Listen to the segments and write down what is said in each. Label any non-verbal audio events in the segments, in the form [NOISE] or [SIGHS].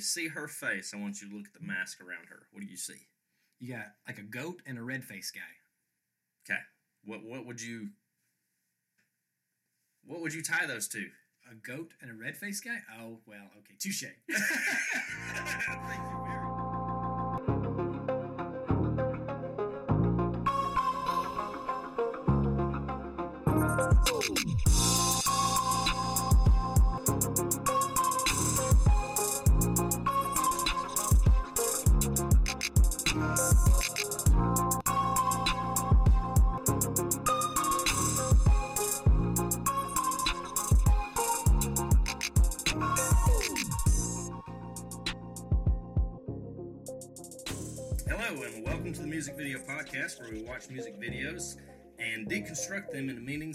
see her face, I want you to look at the mask around her. What do you see? You got like a goat and a red face guy. Okay. What what would you what would you tie those to? A goat and a red face guy? Oh, well, okay. Touche. [LAUGHS] [LAUGHS] Thank you very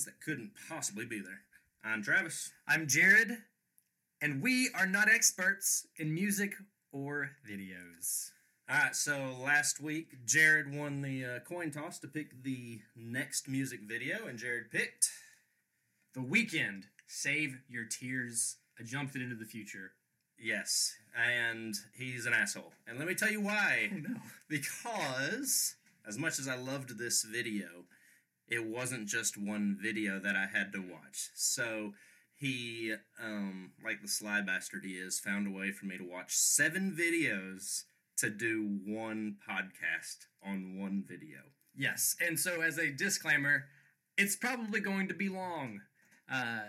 that couldn't possibly be there. I'm Travis. I'm Jared, and we are not experts in music or videos. All right, so last week, Jared won the uh, coin toss to pick the next music video, and Jared picked. The Weeknd, Save Your Tears. I jumped it into the future. Yes, and he's an asshole. And let me tell you why. Oh, no. Because, as much as I loved this video, it wasn't just one video that I had to watch. So he, um, like the sly bastard he is, found a way for me to watch seven videos to do one podcast on one video. Yes, and so as a disclaimer, it's probably going to be long. Uh,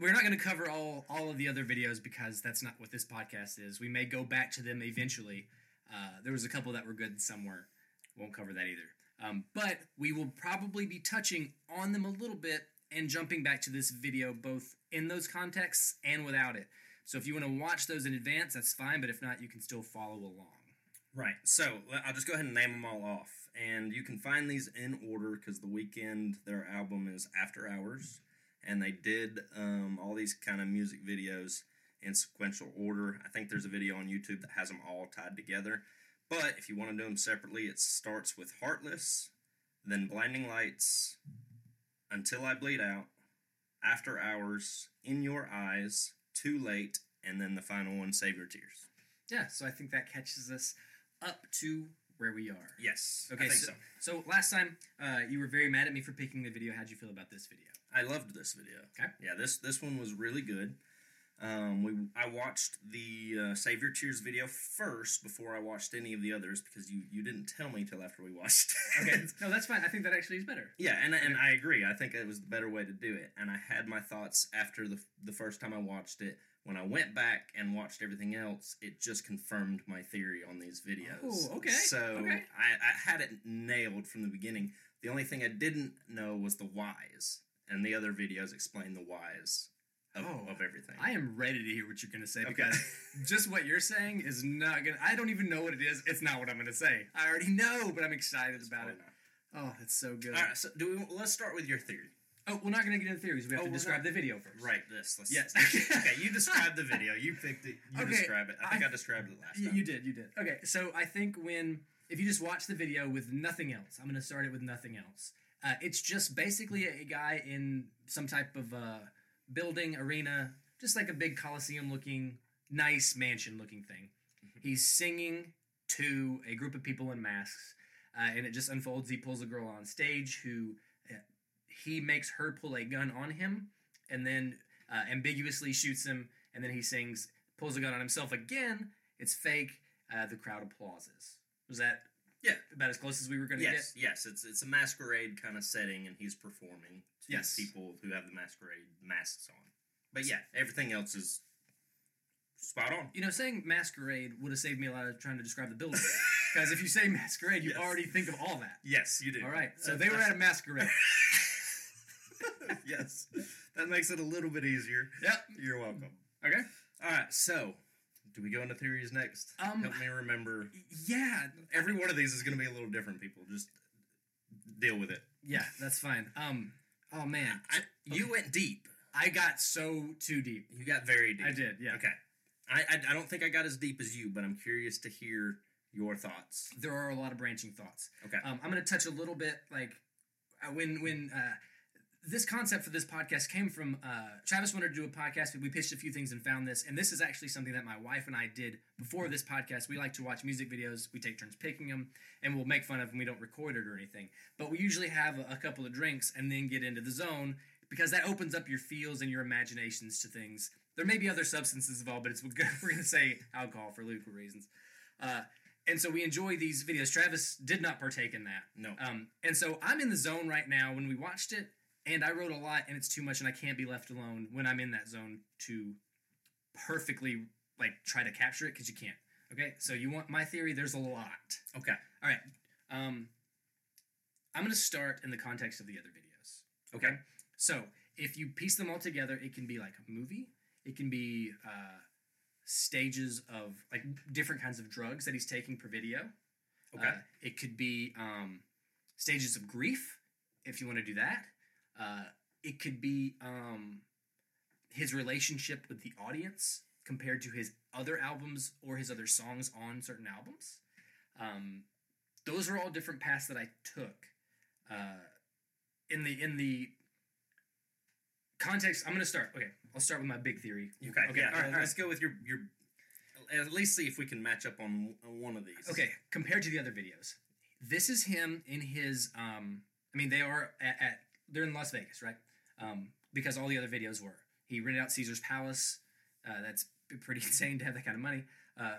we're not going to cover all all of the other videos because that's not what this podcast is. We may go back to them eventually. Uh, there was a couple that were good, some weren't. Won't cover that either. Um, but we will probably be touching on them a little bit and jumping back to this video both in those contexts and without it. So if you want to watch those in advance, that's fine. But if not, you can still follow along. Right. So I'll just go ahead and name them all off, and you can find these in order because the Weeknd their album is After Hours, and they did um, all these kind of music videos in sequential order. I think there's a video on YouTube that has them all tied together. But if you want to do them separately, it starts with Heartless, then Blinding Lights, Until I Bleed Out, After Hours, In Your Eyes, Too Late, and then the final one, Save Your Tears. Yeah. So I think that catches us up to where we are. Yes. Okay, I think so, so. so last time uh, you were very mad at me for picking the video. How'd you feel about this video? I loved this video. Okay. Yeah, this this one was really good. Um, we I watched the uh, Save Your Tears video first before I watched any of the others because you you didn't tell me till after we watched. Okay, [LAUGHS] no, that's fine. I think that actually is better. yeah, and and I agree. I think it was the better way to do it. And I had my thoughts after the the first time I watched it. When I went back and watched everything else, it just confirmed my theory on these videos. Oh, okay, So okay. I, I had it nailed from the beginning. The only thing I didn't know was the whys, and the other videos explain the whys of, Oh, of everything. I am ready to hear what you're going to say Okay. because [LAUGHS] just what you're saying is not going to. I don't even know what it is. It's not what I'm going to say. I already know, but I'm excited about it. Oh, that's so good. All right, so do we, let's start with your theory. Oh, we're not going to get into theories. We have Oh, to describe not. the video first. Right, this. Let's, Yes. [LAUGHS] okay, you [LAUGHS] describe the video. You picked it. You Okay, describe it. I think I, I- described it last You, time. you did, you did. Okay, so I think when if you just watch the video with nothing else, I'm going to start it with nothing else. Uh, it's just basically a guy in some type of uh, building arena, just like a big coliseum looking, nice mansion looking thing. He's singing to a group of people in masks, uh, and it just unfolds. He pulls a girl on stage who uh, he makes her pull a gun on him, and then uh, ambiguously shoots him, and then he sings, pulls a gun on himself again. It's fake. Uh, the crowd applauses. Was that Yeah. about as close as we were going to get? Yes, yes. It's it's a masquerade kind of setting, and he's performing Yes. people who have the masquerade masks on. But yeah, everything else is spot on. You know, saying masquerade would have saved me a lot of trying to describe the building. [LAUGHS] Because if you say masquerade, you Yes. already think of all that. Yes, you do. All right, so Uh, they were at a masquerade. [LAUGHS] [LAUGHS] yes, that makes it a little bit easier. yep. You're welcome. Okay. All right, so do we go into theories next? Um, Help me remember. Yeah. Every one of these is going to be a little different. People just deal with it. Yeah, that's fine. Um. Oh man, I, you went deep. I got so too deep. You got very deep. I did. Yeah. Okay. I, I I don't think I got as deep as you, but I'm curious to hear your thoughts. There are a lot of branching thoughts. Okay. Um, I'm going to touch a little bit like uh, when when uh, this concept for this podcast came from uh, Travis wanted to do a podcast. We pitched a few things and found this, and this is actually something that my wife and I did before this podcast. We like to watch music videos. We take turns picking them, and we'll make fun of them. We don't record it or anything, but we usually have a, a couple of drinks and then get into the zone because that opens up your feels and your imaginations to things. There may be other substances involved, but it's we're [LAUGHS] going to say alcohol for legal reasons. Uh, and so we enjoy these videos. Travis did not partake in that. No. Um, and so I'm in the zone right now. When we watched it, and I wrote a lot, and it's too much, and I can't be left alone when I'm in that zone to perfectly like try to capture it because you can't. Okay, so you want my theory? There's a lot. Okay. All right. Um, I'm going to start in the context of the other videos. Okay. So if you piece them all together, it can be like a movie. It can be uh, stages of like different kinds of drugs that he's taking per video. Okay. Uh, it could be um, stages of grief, if you want to do that. Uh, it could be um, his relationship with the audience compared to his other albums or his other songs on certain albums. Um, those are all different paths that I took. Uh, in the in the context, I'm going to start. Okay, I'll start with my big theory. Okay. Okay. yeah. all right, all right. let's go with your your. At least see if we can match up on, on one of these. Okay, compared to the other videos, this is him in his. Um, I mean, they are at, at they're in Las Vegas, right? Um, because all the other videos were. He rented out Caesar's Palace. Uh, that's pretty [LAUGHS] insane to have that kind of money. Uh,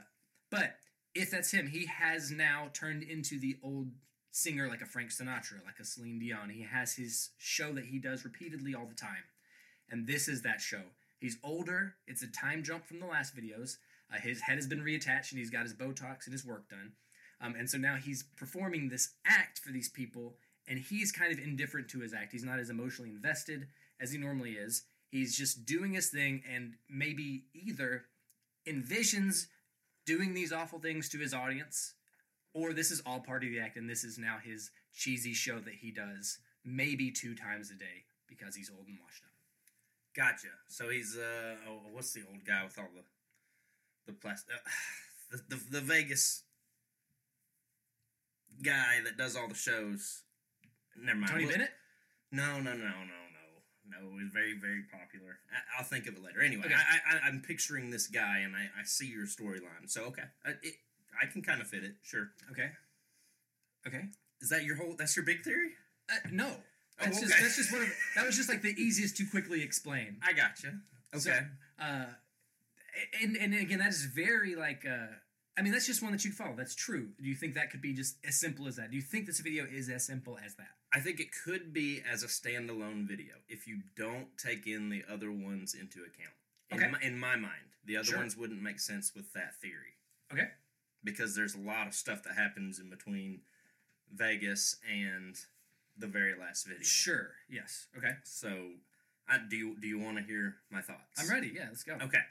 but if that's him, he has now turned into the old singer like a Frank Sinatra, like a Celine Dion. He has his show that he does repeatedly all the time. And this is that show. He's older. It's a time jump from the last videos. Uh, his head has been reattached and he's got his Botox and his work done. Um, and so now he's performing this act for these people, and he's kind of indifferent to his act. He's not as emotionally invested as he normally is. He's just doing his thing and maybe either envisions doing these awful things to his audience, or this is all part of the act and this is now his cheesy show that he does maybe two times a day because he's old and washed up. Gotcha. So he's uh oh, what's the old guy with all the the plastic uh, [SIGHS] the, the the Vegas guy that does all the shows. Never mind. Tony Bennett? No, no, no, no, no, no. It was very, very popular. I, I'll think of it later. Anyway, Okay. I, I, I'm picturing this guy, and I, I see your storyline. So okay, I, it, I can kind of fit it. Sure. Okay. Okay. Is that your whole? That's your big theory? Uh, no. That's, Oh, just, okay. that's just one of that was just like the easiest to quickly explain. I gotcha. Okay. So, uh, and and again, that is very like. Uh, I mean, that's just one that you'd follow. That's true. Do you think that could be just as simple as that? Do you think this video is as simple as that? I think it could be as a standalone video if you don't take in the other ones into account. In, Okay. my, in my mind, the other Sure. ones wouldn't make sense with that theory Okay. because there's a lot of stuff that happens in between Vegas and the very last video. Sure. Yes. Okay. So, I, do you do you want to hear my thoughts? I'm ready. Yeah. Let's go. Okay.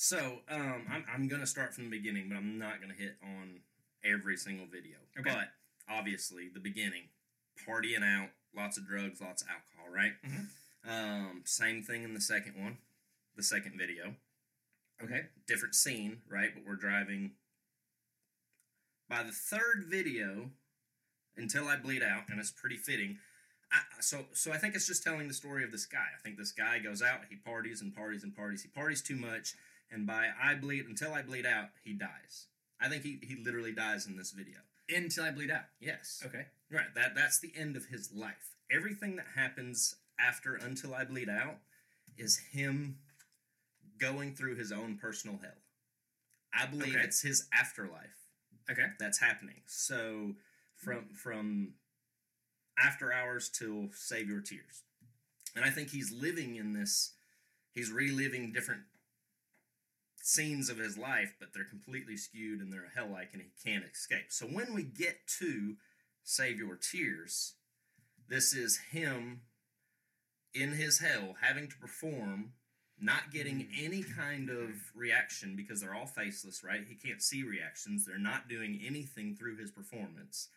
So, um, I'm I'm gonna start from the beginning, but I'm not gonna hit on every single video. Okay. But obviously, the beginning, partying out, lots of drugs, lots of alcohol, right? Mhm. Um, same thing in the second one, the second video. Okay. Different scene, right? But we're driving. By the third video, until I bleed out, and it's pretty fitting. I, so, so I think it's just telling the story of this guy. I think this guy goes out, he parties and parties and parties. He parties too much, and by I bleed until I bleed out, he dies. I think he, he literally dies in this video. Until I bleed out. Yes. Okay. Right. That that's the end of his life. Everything that happens after until I bleed out is him going through his own personal hell. I believe Okay. it's his afterlife Okay. that's happening. So from from after hours till save your tears. And I think he's living in this he's reliving different scenes of his life, but they're completely skewed and they're hell like and he can't escape. So when we get to Save Your Tears, this is him in his hell having to perform, not getting mm. any kind of reaction because they're all faceless, right? He can't see reactions. They're not doing anything through his performance.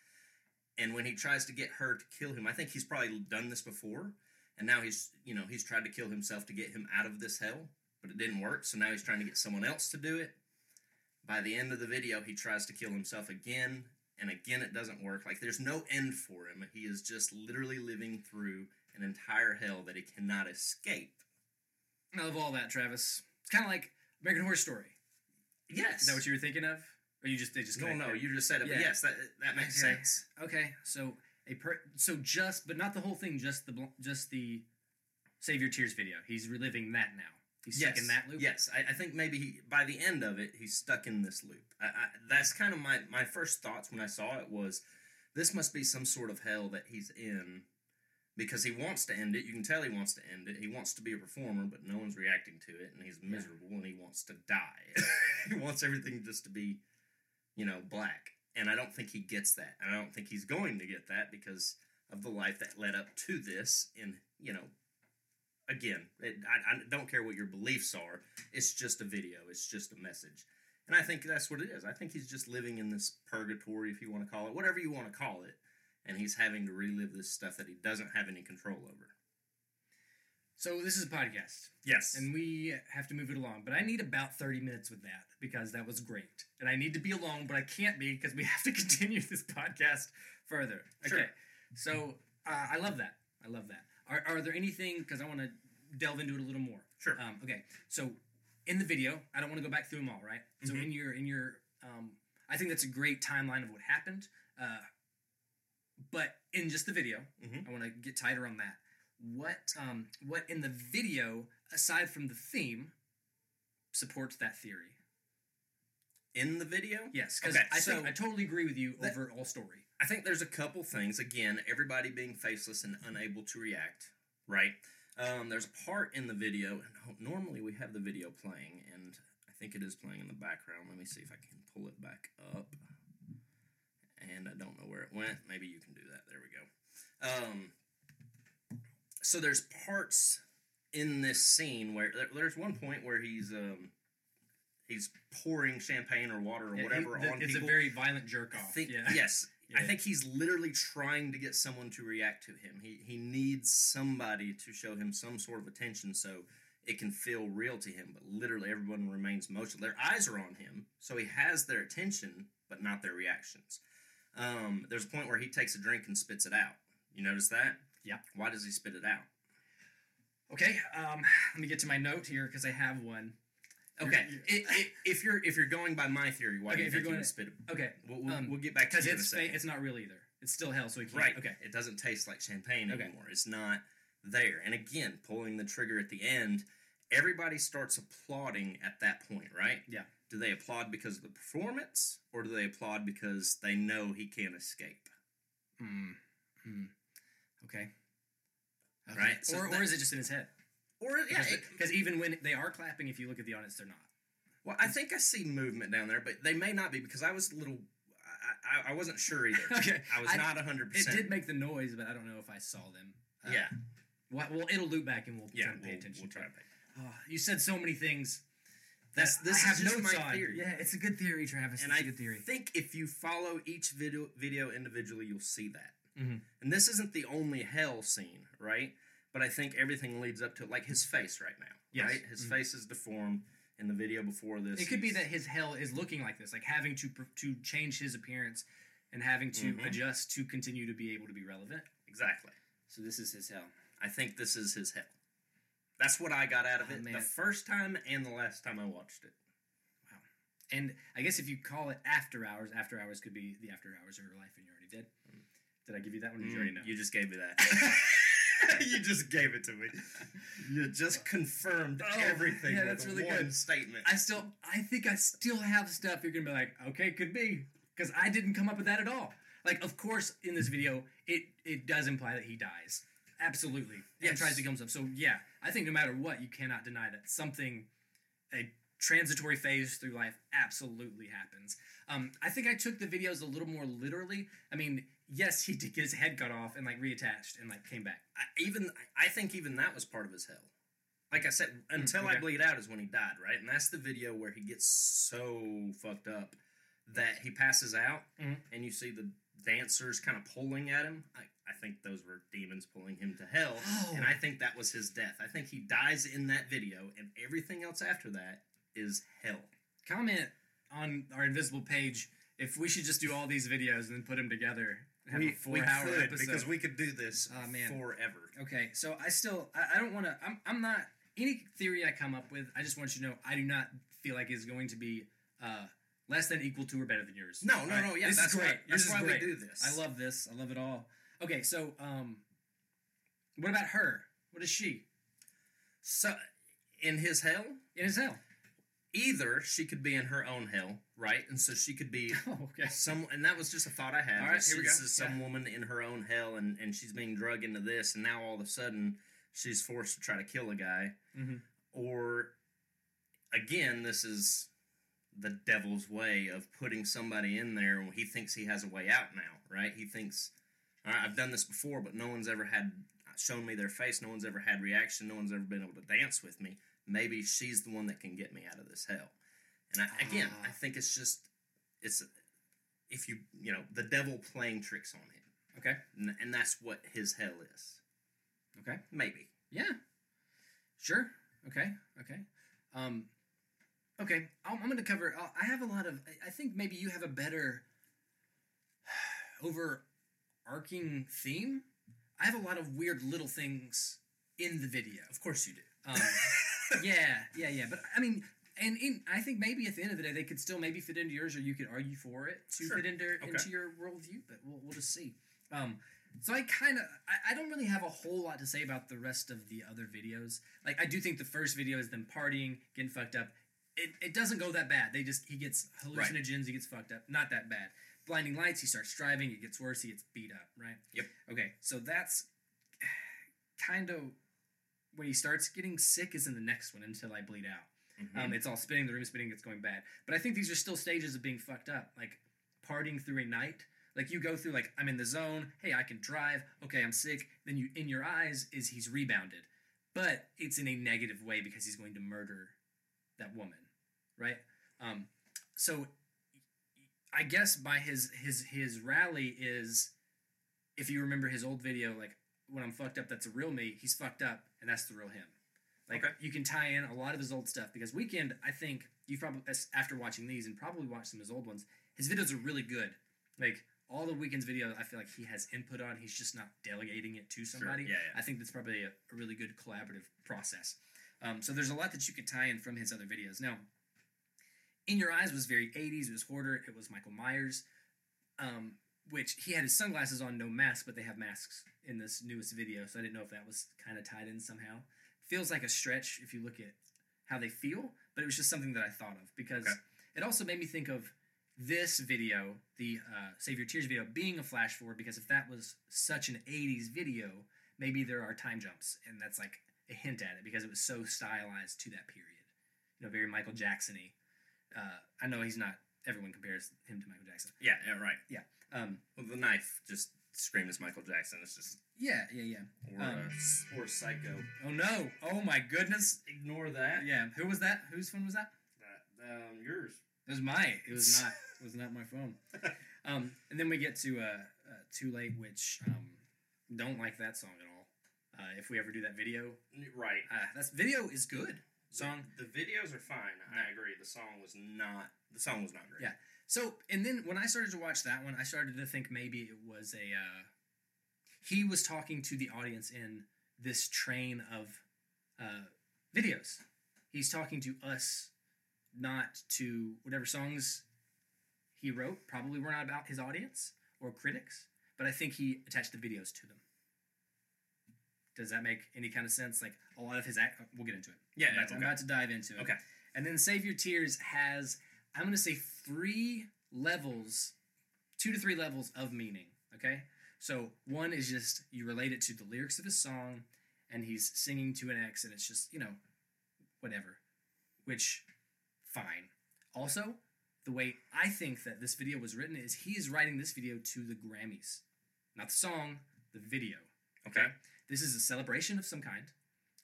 And when he tries to get her to kill him, I think he's probably done this before. And now he's, you know, he's tried to kill himself to get him out of this hell, but it didn't work. So now he's trying to get someone else to do it. By the end of the video, he tries to kill himself again, and again it doesn't work. Like there's no end for him. He is just literally living through an entire hell that he cannot escape. I love all that, Travis. It's kind of like American Horror Story. Yes. Is that what you were thinking of? Or you just they just No, no, you just said it. But yes, that that makes Okay. sense. Okay, so a per so just but not the whole thing, just the bl- just the Save Your Tears video. He's reliving that now. He's stuck in that loop. Yes, I, I think maybe he, by the end of it, he's stuck in this loop. I, I, that's kind of my, my first thoughts when I saw it was, this must be some sort of hell that he's in, because he wants to end it. You can tell he wants to end it. He wants to be a performer, but no one's reacting to it, and he's miserable, and he wants to die. [LAUGHS] he wants everything just to be, you know, black. And I don't think he gets that. And I don't think he's going to get that because of the life that led up to this. And you know, again, it, I, I don't care what your beliefs are. It's just a video. It's just a message. And I think that's what it is. I think he's just living in this purgatory, if you want to call it, whatever you want to call it. And he's having to relive this stuff that he doesn't have any control over. So this is a podcast. Yes. and we have to move it along. But I need about 30 minutes with that because that was great. And I need to be alone, but I can't be because we [LAUGHS] have to continue this podcast further. Sure. Okay. So uh, I love that. I love that. Are, are there anything, because I want to delve into it a little more. Sure. Um, okay. So in the video, I don't want to go back through them all, right? So Mhm. in your, in your, um, I think that's a great timeline of what happened. Uh, but in just the video, Mhm. I want to get tighter on that. What um what in the video aside from the theme supports that theory? in the video, Yes, because Okay, I so- I totally agree with you That- over all story. I think there's a couple things. Again, everybody being faceless and unable to react, right? Um, there's a part in the video, and normally we have the video playing, and I think it is playing in the background. Let me see if I can pull it back up. And I don't know where it went. Maybe you can do that. There we go. Um, so there's parts in this scene where there's one point where he's um, he's pouring champagne or water or whatever he- on it's people. a very violent jerk off. think yeah. yes. I think he's literally trying to get someone to react to him. He he needs somebody to show him some sort of attention so it can feel real to him. But literally everyone remains motionless. Their eyes are on him, so he has their attention, but not their reactions. Um, there's a point where he takes a drink and spits it out. You notice that? Yeah. Why does he spit it out? Okay, um, let me get to my note here because I have one. Okay. You're- i i if you're if you're going by my theory, why Okay, do you if you're going to- spit it? Okay, We'll, we'll, um, we'll get back to because you in a it's fa- it's not real either. It's still hell, so he can't. Right. Okay. It doesn't taste like champagne Okay. anymore. It's not there. And again, pulling the trigger at the end, everybody starts applauding at that point, right? Yeah. Do they applaud because of the performance or do they applaud because they know he can't escape? Hmm. Hmm. Okay. Okay. Right, so or, that- or is it just in his head? Or yeah, Because, it- even when they are clapping, if you look at the audience, they're not. well, I think I see movement down there, but they may not be because I was a little I, I, I wasn't sure either. [LAUGHS] Okay, I was I- not hundred percent. It did make the noise, but I don't know if I saw them. Uh, Yeah, Well, well, it'll loop back and we'll yeah. try to pay We'll, attention. we'll try to pay. Oh, you said so many things. That's that this I have is just my on. theory. Yeah, it's a good theory, Travis. and it's I a good theory. think if you follow each video video individually, you'll see that. Mhm. And this isn't the only hell scene, right? But I think everything leads up to it. like his face right now, Yes. right? His Mhm. face is deformed. In the video before this, It could be that his hell is looking like this, like having to to change his appearance and having to Mhm. adjust to continue to be able to be relevant. exactly. So this is his hell. I think this is his hell. That's what I got out of Oh, it man. the first time and the last time I watched it. Wow. And I guess if you call it after hours, after hours could be the after hours of your life, and you're already did. Did I give you that one? Or did you already know? Mm, You just gave me that. [LAUGHS] [LAUGHS] you just gave it to me. You just confirmed Oh, everything. yeah, with that's really good. statement. I still, I think I still have stuff. You're gonna be like, okay, could be, because I didn't come up with that at all. Like, of course, in this video, it it does imply that he dies. Absolutely, and tries to come up. So yeah, I think no matter what, you cannot deny that something, a transitory phase through life, absolutely happens. Um, I think I took the videos a little more literally. I mean, yes, he did get his head cut off and like reattached and like came back. I, even I think even that was part of his hell. Like I said, until I bleed out is when he died, right? And that's the video where he gets so fucked up that he passes out, Mhm. and you see the dancers kind of pulling at him. I, I think those were demons pulling him to hell, Oh. and I think that was his death. I think he dies in that video, and everything else after that is hell. comment on our invisible page if we should just do all these videos and then put them together Have we, a four we hour could episode. because we could do this Oh, man. forever. Okay, so I still I, I don't want to. I'm I'm not any theory I come up with. I just want you to know I do not feel like is going to be uh, less than equal to or better than yours. No, no, right? no. Yeah, this that's great. Why, that's why great. we do this. I love this. I love it all. Okay, so um, what about her? What is she? So, in his hell, In his hell. Either she could be in her own hell, right? And so she could be [LAUGHS] Oh, okay. some, and that was just a thought I had. All right, here we this is some woman in her own hell, and and she's being drugged into this, and now all of a sudden she's forced to try to kill a guy, Mhm. or again, this is the devil's way of putting somebody in there when he thinks he has a way out now, right? He thinks, all right, I've done this before, but no one's ever had shown me their face. No one's ever had reaction. No one's ever been able to dance with me. Maybe she's the one that can get me out of this hell. And I, again, Ah. I think it's just it's if you you know the devil playing tricks on him, Okay. and, and that's what his hell is. Okay. Maybe. Yeah. Sure. Okay. Okay. Um, okay. I'm, I'm going to cover. I'll- I have a lot of. I- I think maybe you have a better [SIGHS] overarching theme. I have a lot of weird little things in the video. Of course you do. Um, [LAUGHS] yeah, yeah, yeah. But I mean, and in, I think maybe at the end of the day, they could still maybe fit into yours, or you could argue for it to Sure. fit into Okay. into your worldview. But we'll we'll just see. Um, so I kind of I, I don't really have a whole lot to say about the rest of the other videos. Like I do think the first video is them partying, getting fucked up. It, it doesn't go that bad. They just he gets hallucinogens, he gets fucked up. Not that bad. Blinding lights, he starts driving, it gets worse, he gets beat up. Right. Yep. Okay, so that's [SIGHS] kind of when he starts getting sick is in the next one until I bleed out. Mhm. Um, it's all spinning, the room spinning, it's going bad. But I think these are still stages of being fucked up, like partying through a night. Like you go through, like I'm in the zone. Hey, I can drive. Okay, I'm sick. Then you, in your eyes, is he's rebounded, but it's in a negative way because he's going to murder that woman, right? Um, so I guess by his his his rally is, if you remember his old video, like when I'm fucked up, that's a real me. He's fucked up, and that's the real him. Like Okay. you can tie in a lot of his old stuff because Weeknd, I think you probably after watching these and probably watched some of his old ones, his videos are really good. Like all the Weeknd's videos, I feel like he has input on. He's just not delegating it to somebody. yeah, yeah. I think that's probably a, a really good collaborative process. Um, so there's a lot that you could tie in from his other videos. Now, In Your Eyes was very 80s. It was Hoarder. It was Michael Myers, um, which he had his sunglasses on, no mask, but they have masks in this newest video. So I didn't know if that was kind of tied in somehow. Feels like a stretch if you look at how they feel, but it was just something that I thought of because Okay. it also made me think of this video, the uh, Save Your Tears video, being a flash forward because if that was such an 80s video, maybe there are time jumps, and that's like a hint at it because it was so stylized to that period. You know, very Michael Jackson y. Uh, I know he's not, everyone compares him to Michael Jackson. Yeah, yeah, right. Yeah. Um, Well, the knife just screamed as Michael Jackson. It's just yeah, yeah, yeah. or Um, uh, or Psycho. Oh no! Oh my goodness! Ignore that. Yeah, who was that? Whose phone was that? That um, yours. It was my. It was [LAUGHS] not. It was not my phone. Um, and then we get to uh, uh, "Too Late," which um, don't like that song at all. Uh, if we ever do that video, Right. uh, that video is good. Song. The, the videos are fine. I agree. The song was not. The song was not great. Yeah. So, and then when I started to watch that one, I started to think maybe it was a. Uh, he was talking to the audience in this train of uh, videos. He's talking to us, not to whatever songs he wrote. Probably were not about his audience or critics, but I think he attached the videos to them. Does that make any kind of sense? Like a lot of his act. We'll get into it. Yeah. I'm about, to, I'm about to dive into it. Okay. And then Save Your Tears has, I'm going to say, three levels, two to three levels of meaning. Okay? So one is just you relate it to the lyrics of his song, and he's singing to an ex, and it's just, you know, whatever. Which, fine. Also, the way I think that this video was written is he is writing this video to the Grammys. Not the song, the video. Okay. This is a celebration of some kind.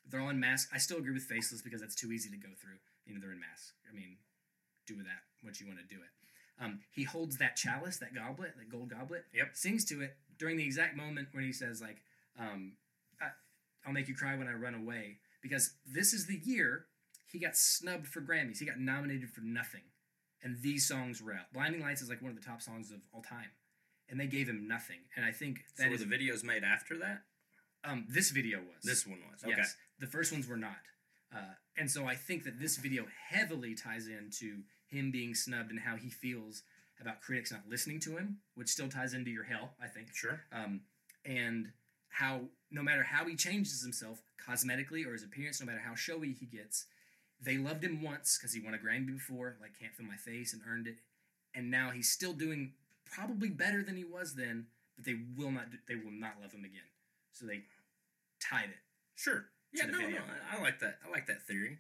They're all in masks. I still agree with faceless because that's too easy to go through. You know, they're in masks. I mean, do with that what you want to do it. Um, he holds that chalice, that goblet, that gold goblet. Yep. Sings to it during the exact moment when he says, like, um, I, I'll make you cry when I run away. Because this is the year he got snubbed for Grammys. He got nominated for nothing. And these songs were out. Blinding Lights is like one of the top songs of all time. and they gave him nothing. And I think So were is the videos made after that? um, this video was This one was. Okay. Yes, the first ones were not. Uh, and so I think that this video heavily ties into him being snubbed and how he feels about critics not listening to him, which still ties into your hell, I think. Sure. Um, and how no matter how he changes himself cosmetically or his appearance, no matter how showy he gets, they loved him once because he won a Grammy before, like "Can't Feel My Face" and earned it, and now he's still doing probably better than he was then, but they will not they will not love him again. So they tied it. Sure. Yeah, no, video. no, I, I like that. I like that theory.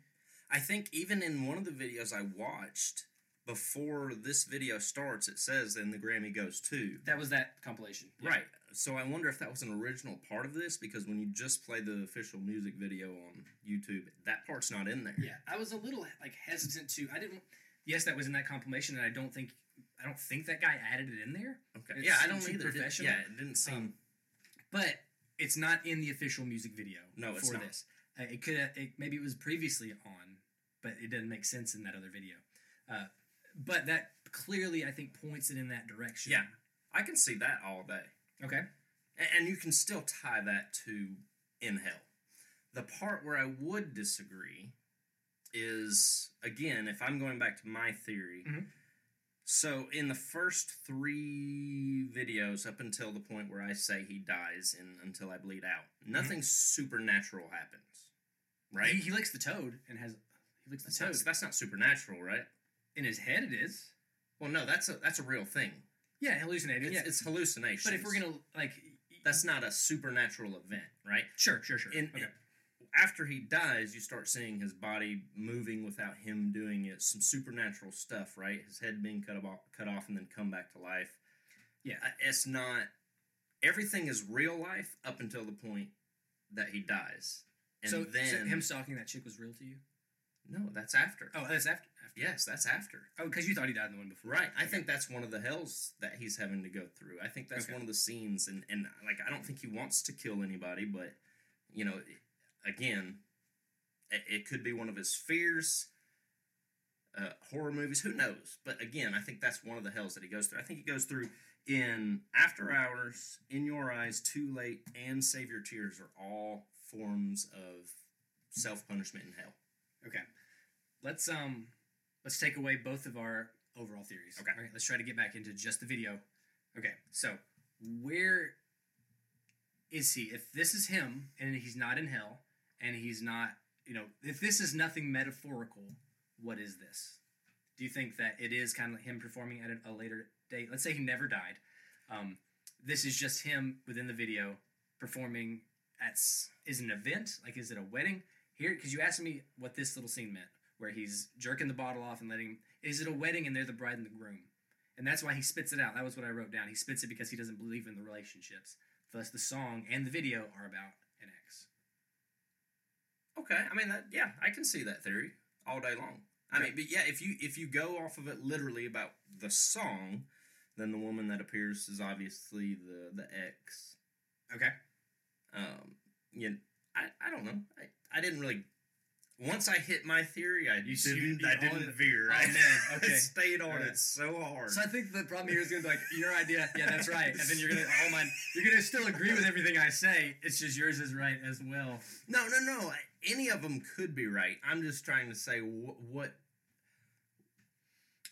I think even in one of the videos I watched before this video starts, it says, "and the Grammy goes to." That was that compilation, Yeah. Right. So I wonder if that was an original part of this because when you just play the official music video on YouTube, that part's not in there. Yeah, I was a little like hesitant to. I didn't. Yes, that was in that compilation, and I don't think I don't think that guy added it in there. Okay. It yeah, I don't either. It professional. yeah, it didn't seem. Um, But it's not in the official music video. No, it's for not. this. Uh, it could it, maybe it was previously on, but it doesn't make sense in that other video. Uh, but that clearly, I think, points it in that direction. Yeah. I can see that all day. Okay. A- And you can still tie that to in hell. The part where I would disagree is again, if I'm going back to my theory. Mhm. So in the first three videos, up until the point where I say he dies and until I bleed out, nothing supernatural happens, right? He, he licks the toad and has he licks the that's, not, that's not supernatural, right? in his head. It is. Well, no, that's a that's a real thing. Yeah, hallucinating. It's, yeah, it's hallucinations. but if we're gonna like, that's not a supernatural event, right? sure, sure, sure. in, okay. after he dies, you start seeing his body moving without him doing it. Some supernatural stuff, right? His head being cut off, cut off, and then come back to life. Yeah. It's not. Everything is real life up until the point that he dies, and so, then so him stalking that chick was real to you? No, that's after. Oh, that's after. after. Yes, that's after. Oh, because you thought he died in the one before. Right. I Okay. think that's one of the hells that he's having to go through. I think that's Okay. one of the scenes, and and like I don't think he wants to kill anybody, but you know, again, it, it could be one of his fears. Uh, horror movies, who knows? But again, I think that's one of the hells that he goes through. I think he goes through in After Hours, In Your Eyes, Too Late, and Save Your Tears are all forms of self punishment in hell. Okay. Let's um let's take away both of our overall theories. Okay. All right, let's try to get back into just the video. Okay. So, where is he? If this is him and he's not in hell and he's not, you know, if this is nothing metaphorical, what is this? Do you think that it is kind of him performing at a, a later date? Let's say he never died. Um, this is just him within the video performing at is an event like is it a wedding here because you asked me what this little scene meant where he's jerking the bottle off and letting is it a wedding and they're the bride and the groom and that's why he spits it out that was what i wrote down he spits it because he doesn't believe in the relationships thus the song and the video are about an ex Okay, I mean that. Yeah, I can see that theory all day long. I mean, but yeah, if you if you go off of it literally about the song, then the woman that appears is obviously the the ex. okay Um, you, I I don't know. I, I didn't really. Once I hit my theory, I You- didn't. I didn't it. veer. Oh, I, man, [LAUGHS] okay. I [LAUGHS] stayed on Alright. it so hard. so i think the problem here is going to be like your idea yeah that's right and then you're going to oh my you're going to still agree with everything i say it's just yours is right as well no, no, no. Any of them could be right. I'm just trying to say what. what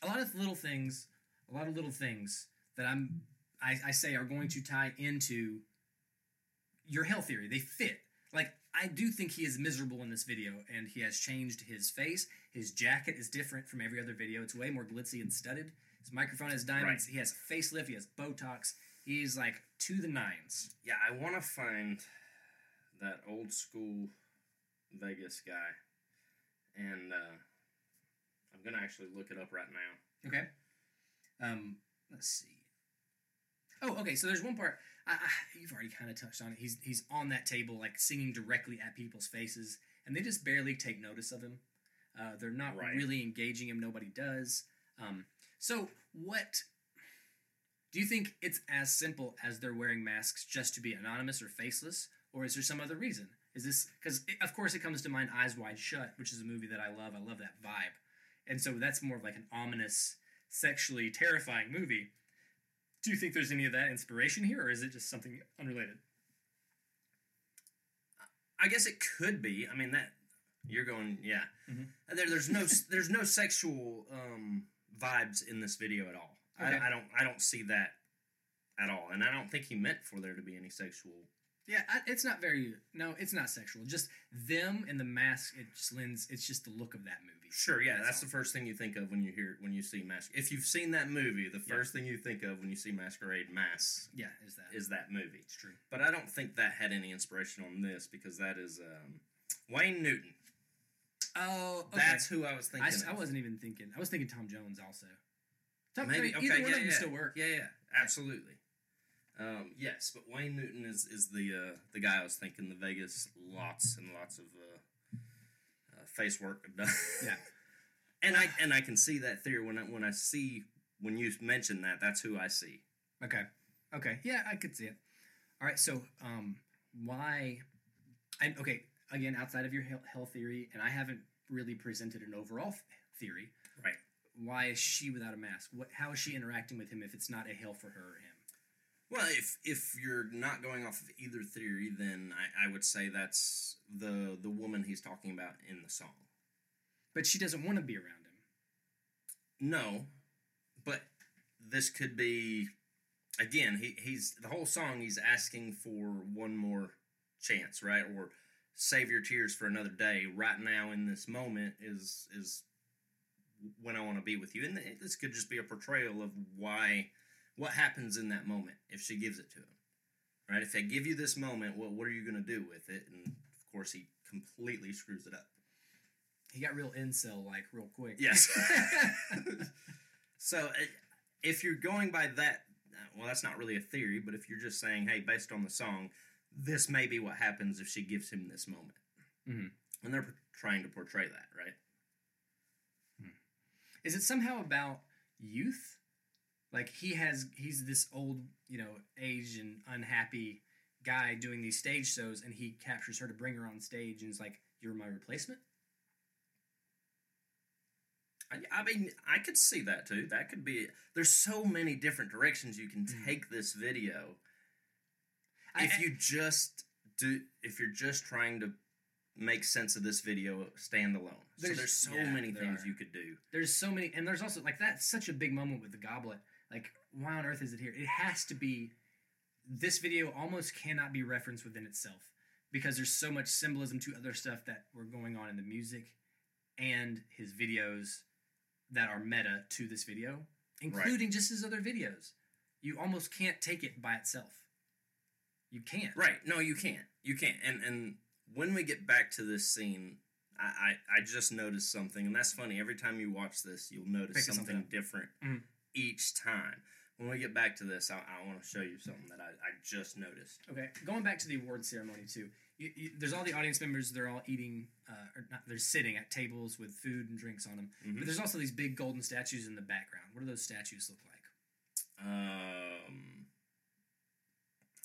a lot of little things, a lot of little things that I'm I, I say are going to tie into your hell theory. They fit. Like I do think he is miserable in this video, and he has changed his face. His jacket is different from every other video. It's way more glitzy and studded. His microphone has diamonds. He has facelift. He has Botox. He's like to the nines. Yeah, I want to find that old school Vegas guy, and uh, I'm gonna actually look it up right now. Okay. Um, let's see. Oh, okay. So there's one part. I, you've already kind of touched on it. He's he's on that table, like singing directly at people's faces, and they just barely take notice of him. Uh, they're not Right. really engaging him. Nobody does. Um, so what? Do you think it's as simple as they're wearing masks just to be anonymous or faceless, or is there some other reason? Is this because of course it comes to mind Eyes Wide Shut, which is a movie that I love. I love that vibe, and so that's more of like an ominous, sexually terrifying movie. Do you think there's any of that inspiration here, or is it just something unrelated? I guess it could be. I mean that you're going, yeah. Mhm. There, there's no [LAUGHS] there's no sexual um, vibes in this video at all. Okay. I, I don't I don't see that at all, and I don't think he meant for there to be any sexual. Yeah, I, it's not very. No, it's not sexual. Just them and the mask. It just lends. It's just the look of that movie. Sure, yeah, that's the first thing you think of when you hear when you see mask. If you've seen that movie, the first thing you think of when you see Masquerade Mass Yeah, is that? is that movie. it's true. But I don't think that had any inspiration on this because that is um, Wayne Newton. Oh, okay. That's who I was thinking. I, of. wasn't even thinking. I was thinking Tom Jones also. Tom, Maybe I okay, either one yeah, of them yeah. still work. Yeah, yeah, absolutely. Um, yes, but Wayne Newton is is the uh, the guy I was thinking. The Vegas, lots and lots of uh, face work done. Yeah. [LAUGHS] and I and I can see that theory when I when I see when you mention that. That's who I see. Okay. Okay. Yeah, I could see it. All right. So, um, why? I okay. Again, outside of your hell, theory, and I haven't really presented an overall theory. Right. Why is she without a mask? What? How is she interacting with him if it's not a hell for her or him? Well, if if you're not going off of either theory, then I, I would say that's the the woman he's talking about in the song. But she doesn't want to be around him. No, but this could be again. He he's the whole song. He's asking for one more chance, right? Or save your tears for another day. Right now, in this moment, is is when I want to be with you. And this could just be a portrayal of why what happens in that moment if she gives it to him, right? If they give you this moment, what what are you going to do with it? And of course, he completely screws it up. He got real incel like real quick. Yes. [LAUGHS] so uh, if you're going by that, uh, well, that's not really a theory, but if you're just saying, hey, based on the song, this may be what happens if she gives him this moment. Mhm. And they're trying to portray that, right? Is it somehow about youth? Like he has he's this old, you know, aged and unhappy guy doing these stage shows and he captures her to bring her on stage and is like, You're my replacement? I, I mean, I could see that too. That could be. There's so many different directions you can Mhm. take this video. I- if you just do, if you're just trying to make sense of this video standalone, so There's- there's so yeah, many things are. you could do. There's so many and there's also like that's such a big moment with the goblet. Like, why on earth is it here? It has to be this video almost cannot be referenced within itself because there's so much symbolism to other stuff that were going on in the music and his videos that are meta to this video, including just his other videos. You almost can't take it by itself. You can't. Right. No, you can't. You can't. And and when we get back to this scene, I, I, I just noticed something, and that's funny. Every time you watch this, you'll notice Pick something, something different Mhm. Each time. When we get back to this, I, I want to show you something that I, I just noticed. Okay, going back to the award ceremony too. You, you, there's all the audience members. They're all eating, uh, or not, they're sitting at tables with food and drinks on them. Mhm. But there's also these big golden statues in the background. What do those statues look like? Um,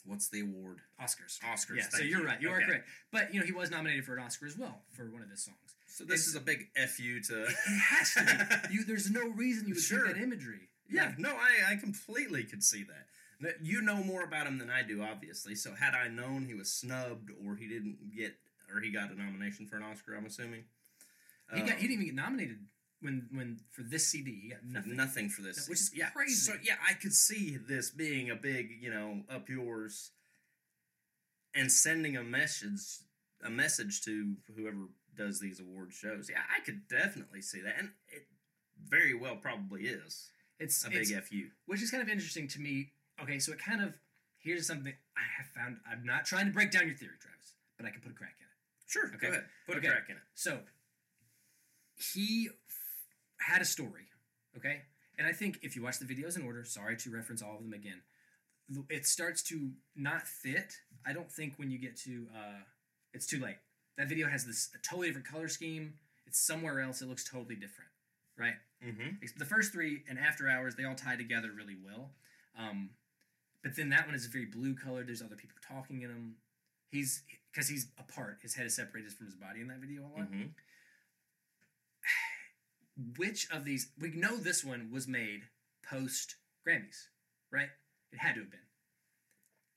what's the award? Oscars. Oscars. Yeah, so you're you. right. You are correct. But you know he was nominated for an Oscar as well for one of his songs. So this It's- is a big fu to. It has to be. You, there's no reason you would [LAUGHS] Sure. take that imagery. Yeah, no, I, I completely could see that. You know more about him than I do, obviously. So had I known he was snubbed or he didn't get or he got a nomination for an Oscar, I'm assuming. he got. um, He didn't even get nominated when when for this CD. He got nothing. nothing. for this, Which is yeah, crazy. So yeah, I could see this being a big, you know, up yours, and sending a message, a message to whoever does these award shows. Yeah, I could definitely see that, and it very well probably is It's a big it's, fu. which is kind of interesting to me. Okay, so it kind of here's something I have found. I'm not trying to break down your theory, Travis, but I can put a crack in it. Sure, Okay. go ahead, put Okay. a crack in it. So he f- had a story, okay, and I think if you watch the videos in order, sorry to reference all of them again, it starts to not fit. I don't think when you get to uh, it's too late. That video has this a totally different color scheme. It's somewhere else. It looks totally different, right? Mm-hmm. The first three and After Hours, they all tie together really well. Um, but then that one is very blue colored. There's other people talking in them. He's because he's apart. His head is separated from his body in that video a lot. Mm-hmm. [SIGHS] Which of these? We know this one was made post Grammys, right? It had to have been.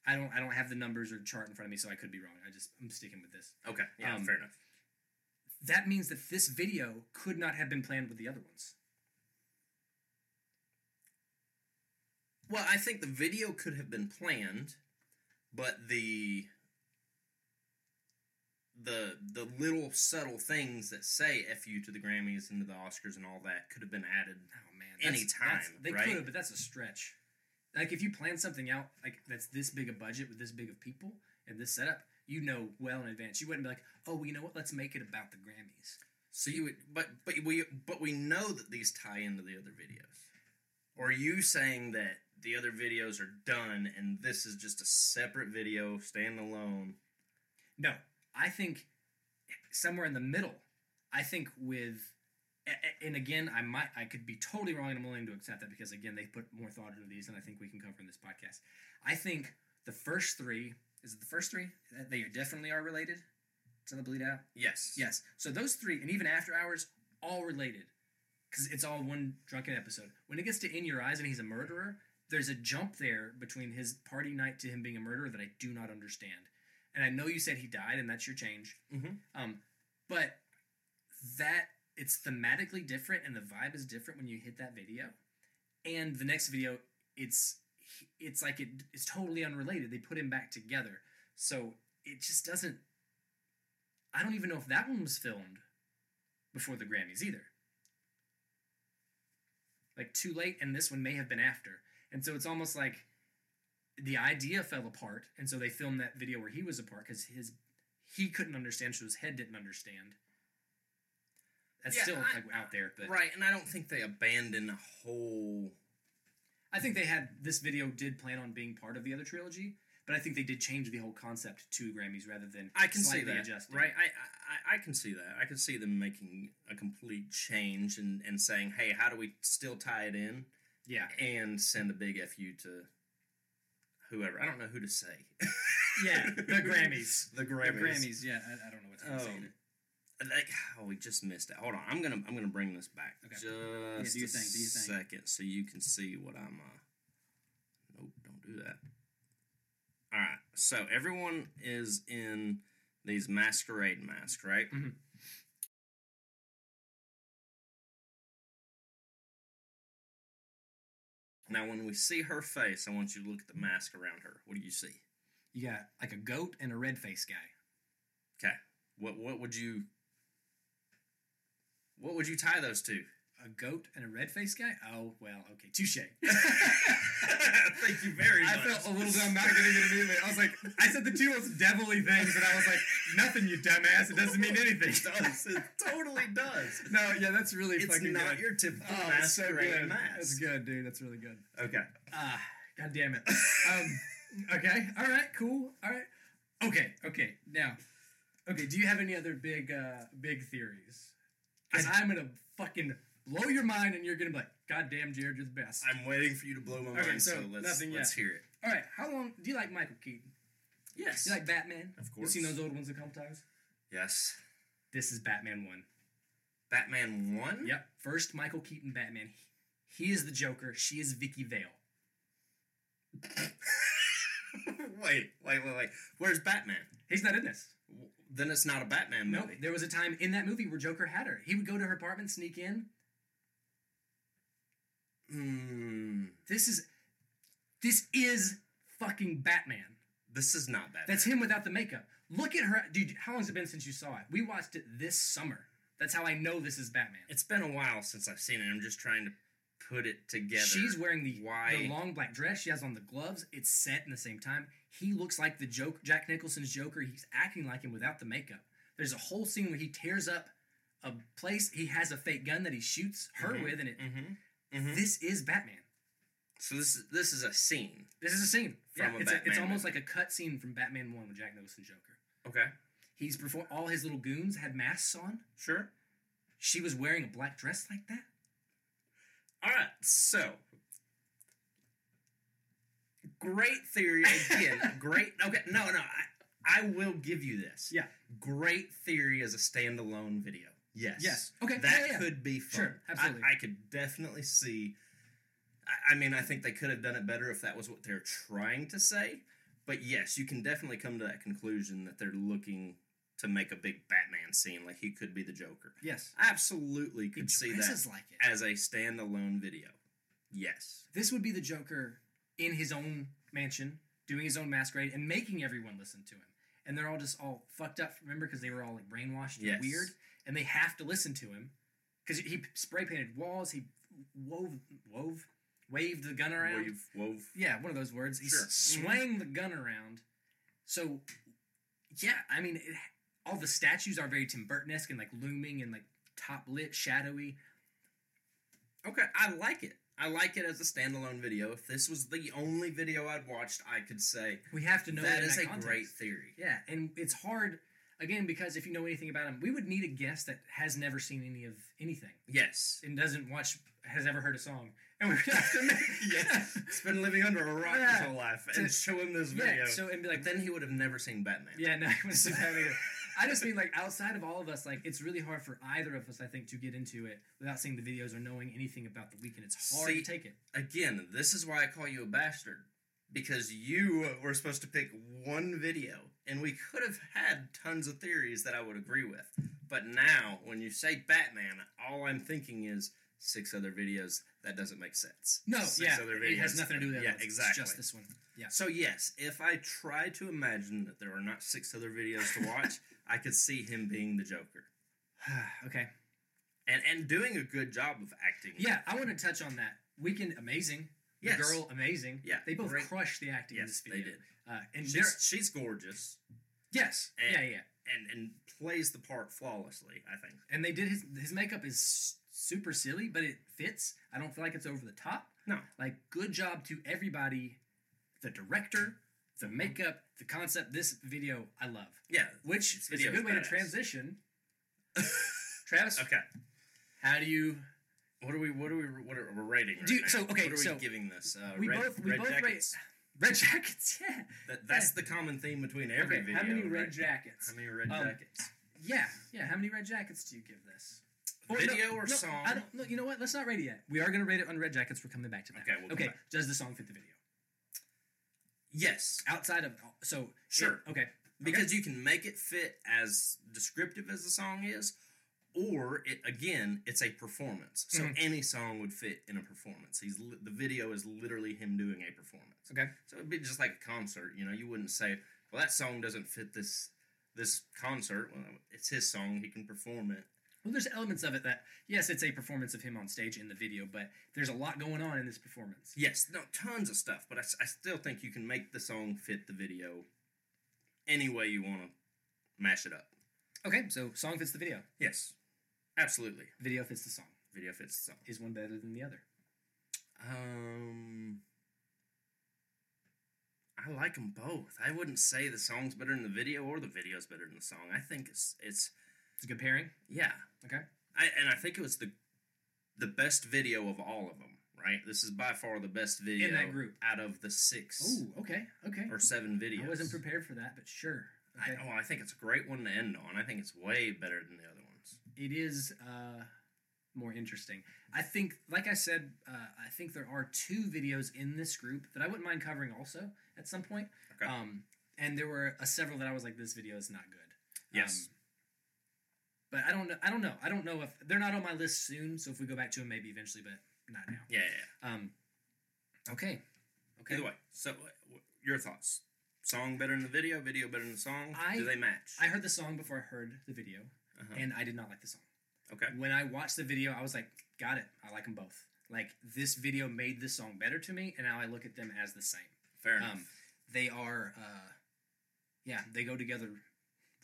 I don't I don't have the numbers or chart in front of me, so I could be wrong. I just I'm sticking with this. Okay, yeah, Um, fair enough. That means that this video could not have been planned with the other ones. Well, I think the video could have been planned, but the the the little subtle things that say "f you" to the Grammys and to the Oscars and all that could have been added. Oh man, that's- Anytime, that's- they right? could have, but that's a stretch. Like if you plan something out like that's this big a budget with this big of people and this setup, you know well in advance. You wouldn't be like, oh, well, you know what? Let's make it about the Grammys. So you would, but but we but we know that these tie into the other videos. Or are you saying that the other videos are done and this is just a separate video, standalone? No, I think somewhere in the middle. I think with, and again, I might, I could be totally wrong, and I'm willing to accept that because again, they put more thought into these than I think we can cover in this podcast. I think the first three is it the first three they definitely are related to the bleed out. Yes. Yes. So those three, and even after hours, all related, because it's all one drunken episode. When it gets to In Your Eyes and he's a murderer, there's a jump there between his party night to him being a murderer that I do not understand. And I know you said he died, and that's your change. Mhm. Um, but that it's thematically different, and the vibe is different when you hit that video. And the next video, it's it's like it, it's totally unrelated. They put him back together, so it just doesn't. I don't even know if that one was filmed before the Grammys either. Like too late, and this one may have been after. And so it's almost like the idea fell apart, and so they filmed that video where he was apart because his he couldn't understand, so his head didn't understand. That's Yeah, still I- like out there, but Right, and I don't think they abandon a whole. I think they had this video did plan on being part of the other trilogy, but I think they did change the whole concept to Grammys rather than I can see slightly that, adjusting. right? I, I I can see that. I can see them making a complete change and and saying, "Hey, how do we still tie it in Yeah, and send a big fu to whoever? I don't know who to say. yeah, the [LAUGHS] Grammys, the Grammys. the Grammys. Yeah, I, I don't know what's going to say. Um, Like, oh, we just missed it. Hold on, I'm gonna I'm gonna bring this back Okay. just do your a thing, do your thing. second so you can see what I'm. uh Nope, don't do that. All right, so everyone is in these masquerade masks, right? Mhm. Now, when we see her face, I want you to look at the mask around her. What do you see? You got like a goat and a red face guy. Okay, what what would you what would you tie those to? A goat and a red face guy? Oh well, okay, touche. [LAUGHS] Thank you very much. I felt a little dumb not getting it immediately. I was like, I said the two most devilly things, and I was like, nothing, you dumbass. It doesn't mean anything. [LAUGHS] It does. It totally does. No, yeah, that's really It's fucking not good. your typical Oh, it's so good. mask. That's good, dude. That's really good. Okay. Ah, god damn it. Um, okay, all right, cool, all right. Okay, okay. Now, okay. Do you have any other big, uh, big theories? Because I'm gonna fucking blow your mind, and you're gonna be like, "God damn, Jared, you're the best." I'm waiting for you to blow my Okay, mind. So, so let's nothing yet. let's hear it. all right. How long do you like Michael Keaton? Yes. Do you like Batman? Of course. You've seen those old ones a couple times. yes. This is Batman one. Batman one. Yep. First Michael Keaton Batman. He is the Joker. She is Vicki Vale. [LAUGHS] wait, wait, wait, wait. Where's Batman? He's not in this. Then it's not a Batman No, movie. there was a time in that movie where Joker had her. He would go to her apartment, sneak in. Hmm. This is, this is fucking Batman. This is not Batman. That's him without the makeup. Look at her, dude. How long's it been since you saw it? We watched it this summer. That's how I know this is Batman. It's been a while since I've seen it. I'm just trying to put it together. She's wearing the, Why? the long black dress. She has on the gloves. It's set in the same time. He looks like the joke Jack Nicholson's Joker. He's acting like him without the makeup. There's a whole scene where he tears up a place. He has a fake gun that he shoots her Mhm. with, and it. Mm-hmm. Mm-hmm. This is Batman. So this is this is a scene. This is a scene. From yeah, a it's, a, it's almost movie. like a cut scene from Batman One with Jack Nicholson's Joker. Okay. He's perform all his little goons had masks on. Sure. She was wearing a black dress like that. All right. So great theory again. [LAUGHS] great. Okay. No, no. I I will give you this. Yeah. Great theory as a standalone video. Yes. Yes. Okay, That yeah, yeah. could be fun. Sure, absolutely. I, I could definitely see I, I mean, I think they could have done it better if that was what they're trying to say. But yes, you can definitely come to that conclusion that they're looking to make a big Batman scene, like he could be the Joker. Yes. Absolutely could see that like it. as a standalone video. Yes. This would be the Joker in his own mansion, doing his own masquerade, and making everyone listen to him. And they're all just all fucked up, remember, because they were all like brainwashed Yes. and weird, and they have to listen to him because he spray painted walls. He wove, wove, waved the gun around. Wove, wove. Yeah, one of those words. He Sure. s- swang the gun around. So, yeah, I mean, it, all the statues are very Tim Burton esque and like looming and like top lit, shadowy. Okay, I like it. I like it as a standalone video. If this was the only video I'd watched, I could say We have to know that in is a context. great theory. Yeah, and it's hard again because if you know anything about him, we would need a guest that has never seen any of anything Yes. and doesn't watch, has ever heard a song, and we have to make [LAUGHS] yes. It's been living under a rock Yeah. his whole life. And To- show him this yeah. video. So and be like, then he would have never seen Batman. yeah, no, I wouldn't see that either. [LAUGHS] I just mean like outside of all of us, like it's really hard for either of us, I think, to get into it without seeing the videos or knowing anything about the Weeknd. It's hard See, to take it. Again, this is why I call you a bastard. Because you were supposed to pick one video, and we could have had tons of theories that I would agree with. But now, when you say Batman, all I'm thinking is six other videos. That doesn't make sense. No, Six yeah, other it has nothing to do with that. Yeah, one. It's exactly. just this one. Yeah. So yes, if I try to imagine that there are not six other videos to [LAUGHS] watch, I could see him being the Joker [SIGHS] okay. and and doing a good job of acting. Yeah, I want to touch on that. Weeknd amazing. The girl amazing. Yeah, They both great. crushed the acting in Yes, this they video. did. Uh, and She's, she's gorgeous yes, And- yeah, yeah. and and plays the part flawlessly. I think. And they did his his makeup is super silly, but it fits. I don't feel like it's over the top. No. Like good job to everybody, the director, the makeup, the concept. This video I love, Yeah. which is a good way to badass. transition. [LAUGHS] Travis, Okay. how do you? What are we? What are we? What are we rating? Right Do- now? so, okay, What are we so giving this? Uh, we red, both- we red both rate- jackets. [LAUGHS] Red jackets, yeah, That, that's the common theme between every Okay, video. how many red right? jackets? How many red Um, jackets? yeah, yeah. How many red jackets do you give this? Video no, or no, song? I don't. No, you know what? Let's not rate it yet. We are going to rate it on red jackets. We're coming back to that. Okay, we'll come okay. back. Does the song fit the video? Yes, Outside of so Sure. it- okay. because you can make it fit as descriptive as the song is, or it again, it's a performance. So Mhm. any song would fit in a performance. He's li- the video is literally him doing a performance. Okay. So it'd be just like a concert. You know, you wouldn't say, "Well, that song doesn't fit this this concert." Well, it's his song. He can perform it. Well, there's elements of it that yes, it's a performance of him on stage in the video, but there's a lot going on in this performance. Yes, no, tons of stuff, but I still think you can make the song fit the video any way you want to mash it up. Okay, so song fits the video. Yes, absolutely. Video fits the song. Video fits the song. Is one better than the other? Um, I like them both. I wouldn't say the song's better than the video or the video's better than the song. I think it's it's It's a good pairing. yeah. Okay. I and I think it was the the best video of all of them. Right. This is by far the best video in that group. out of the six Oh, okay, okay. or seven videos. I wasn't prepared for that, but sure. I, Okay. oh, I think it's a great one to end on. I think it's way better than the other ones. it is uh, more interesting. I think, like I said, uh, I think there are two videos in this group that I wouldn't mind covering also at some point. Okay. Um, and there were uh, several that I was like, this video is not good. Yes. Um, but I don't know. I don't know. I don't know if they're not on my list soon. So if we go back to them, maybe eventually, but not now. Yeah, yeah, Um, okay. Okay. Either way, so uh, your thoughts? Song better than the video? Video better than the song? I- Do they match? I heard the song before I heard the video, Uh-huh. and I did not like the song. okay. when I watched the video, I was like, got it. I like them both. Like this video made this song better to me, and now I look at them as the same. Fair enough. Um, they are, uh, yeah, they go together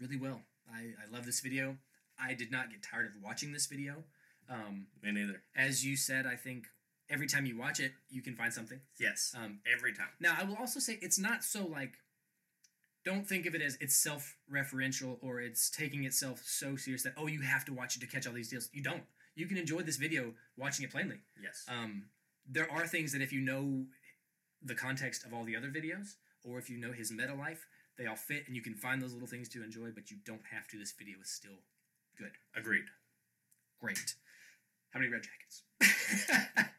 really well. I, I love this video. I did not get tired of watching this video. Um, Me neither. as you said, I think every time you watch it, you can find something. Yes. Um, Every time. now, I will also say it's not so like. Don't think of it as it's self-referential or it's taking itself so serious that oh you have to watch it to catch all these deals. You don't. You can enjoy this video watching it plainly. Yes. Um, there are things that if you know the context of all the other videos, or if you know his meta life, they all fit, and you can find those little things to enjoy. But you don't have to. This video is still good. Agreed. Great. How many red jackets? [LAUGHS]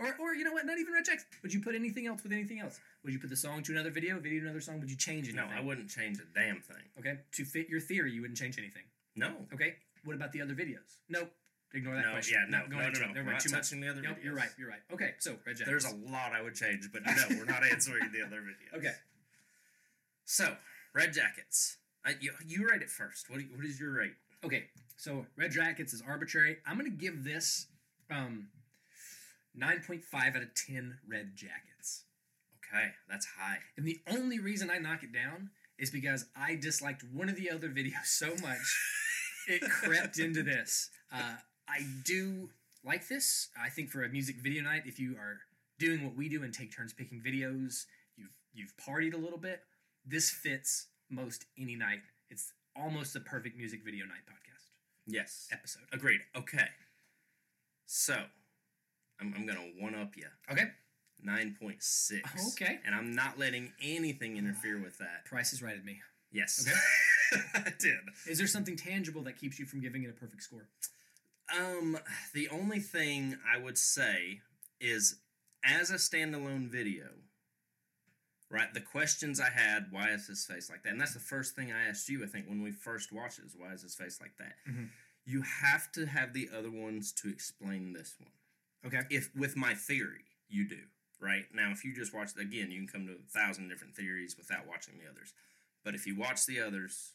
Or, or you know what? Not even red checks. Would you put anything else with anything else? Would you put the song to another video, video to another song? Would you change anything? No. I wouldn't change a damn thing. Okay, to fit your theory, you wouldn't change anything. No. Okay, what about the other videos? Nope. Ignore that No, question. yeah, no, no, into no, no. We're not too much. touching the other Nope, you're right. You're right. Okay, so red jackets. There's a lot I would change, but no, [LAUGHS] we're not answering the other videos. Okay. So, red jackets. Uh, you, you rate it first. What, what is your rate? Okay, so Red Jackets is arbitrary. I'm gonna give this um 9.5 out of 10 Red Jackets. Okay, that's high. And the only reason I knock it down is because I disliked one of the other videos so much it crept [LAUGHS] into this. Uh, I do like this. I think for a music video night, if you are doing what we do and take turns picking videos, you've you've partied a little bit. This fits most any night. It's almost a perfect music video night podcast Yes. episode. Agreed. Okay. So, I'm, I'm going to one up you. Okay. 9.6. Okay. And I'm not letting anything interfere with that. Price is right at me. Yes. Okay. [LAUGHS] I did. Is there something tangible that keeps you from giving it a perfect score? Um, the only thing I would say is as a standalone video, right? The questions I had, why is his face like that? And that's the first thing I asked you, I think, when we first watched it, is why is his face like that? Mhm. You have to have the other ones to explain this one. Okay. If with my theory, you do, right? Now, if you just watch it again, you can come to a thousand different theories without watching the others. But if you watch the others,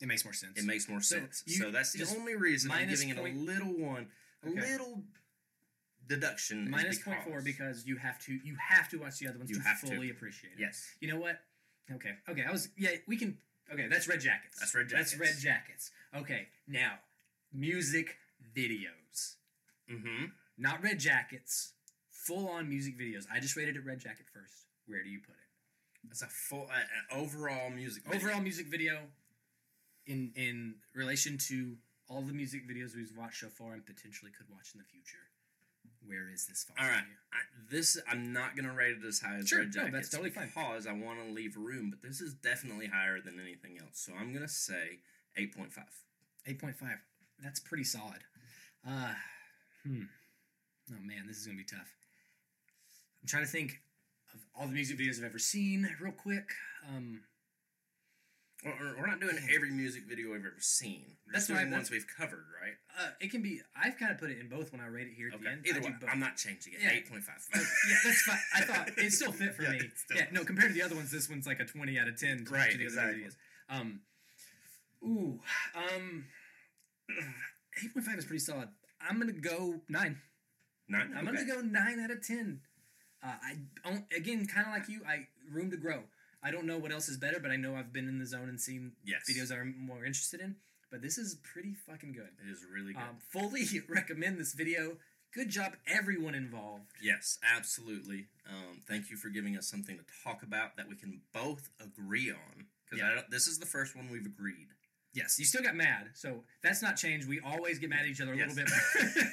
It makes more sense. it makes more So sense. you So that's the only reason I'm giving point- it a little one, a Okay. little deduction. Minus point four because you have to you have to watch the other ones You to have to. fully appreciate it. yes, You know what? Okay. Okay. I was yeah. We can. Okay. That's red jackets. That's Red Jackets. That's red Jackets. jackets. Okay. Now, music videos, mm-hmm. not red jackets. Full on music videos. I just rated it red jacket first. Where do you put it? That's a full uh, uh, overall music. video. Overall music video, in in relation to all the music videos we've watched so far and potentially could watch in the future. Where is this fall All right? I, this I'm not gonna rate it as high as Sure, Red no, Jackets that's totally fine. because I want to leave room, but this is definitely higher than anything else. So I'm gonna say eight point five. Eight point five. That's pretty solid. Uh, hmm. Oh man, this is gonna be tough. I'm trying to think of all the music videos I've ever seen, real quick. Um, We're, we're- not doing every music video we've ever seen. We're That's just doing ones we've covered, right? uh, it can be. I've kind of put it in both when I rate it here at the end. Either I do way, both. I'm not changing it. Yeah. Eight point five. Yeah, that's fine. I thought [LAUGHS] it still fit for Yeah, me. it still yeah, no, compared to the other ones, this one's like a twenty out of ten. Right, to the other exactly. videos. Um, ooh, um, [CLEARS THROAT] eight point five is pretty solid. I'm gonna go nine. Nine. I'm okay. gonna go nine out of ten. Uh, I don't, again, kind of like you. I room to grow. I don't know what else is better, but I know I've been in the zone and seen Yes. videos I'm more interested in. But this is pretty fucking good. It is really good. Um, fully [LAUGHS] recommend this video. Good job, everyone involved. Yes, absolutely. Um, thank you for giving us something to talk about that we can both agree on. Because Yeah. this is the first one we've agreed. Yes, you still got mad, so that's not changed. We always get mad at each other a Yes. little bit. [LAUGHS]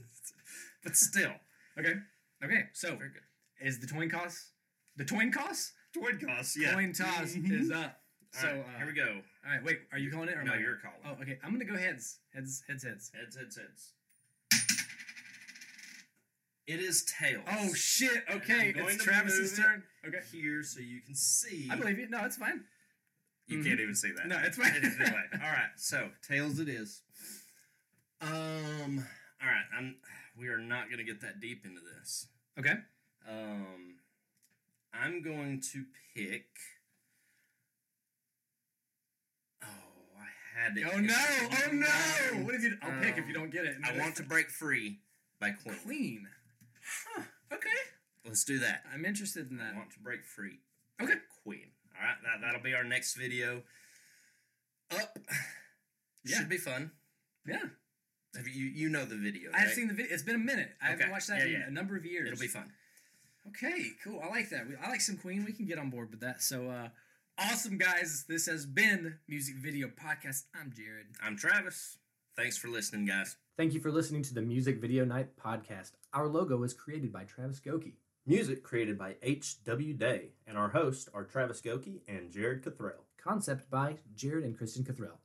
[LAUGHS] but still, okay, okay. So very good. is the coin cost? The coin toss? Yeah. Coin toss Mhm. is up. All So right, uh, here we go. All right, wait. Are you calling it or No, you're calling. Oh, okay. I'm gonna go heads. Heads. Heads. Heads. Heads, heads, heads. It is tails. Oh shit. Okay, it's Travis's move it turn. Okay. Here, so you can see. I believe you. No, it's fine. You Mhm. can't even see that. No, it's fine. It is anyway, all right. So tails it is. Um. All right. I'm. We are not going to get that deep into this. Okay. Um. I'm going to pick. Oh, I had it. Oh no! Oh no! What if you? I'll pick if you Um, don't get it. I want to break free by Queen. Queen. Huh. Okay. Let's do that. I'm interested in that. I want to break free. Okay. Queen. All right, that, that'll be our next video. Up. Yeah. Should be fun. Yeah. Have you you know the video? I've right? seen the video. It's been a minute. I haven't watched that Yeah, in yeah. a number of years. It'll be fun. Okay, cool. I like that. We- I like some Queen. We can get on board with that. So, uh, awesome, guys. This has been Music Video Podcast. I'm Jared. I'm Travis. Thanks for listening, guys. Thank you for listening to the Music Video Night Podcast. Our logo was created by Travis Goki. Music created by H.W. Day, and our hosts are Travis Goki and Jared Cothrell. Concept by Jared and Kristen Cathrell.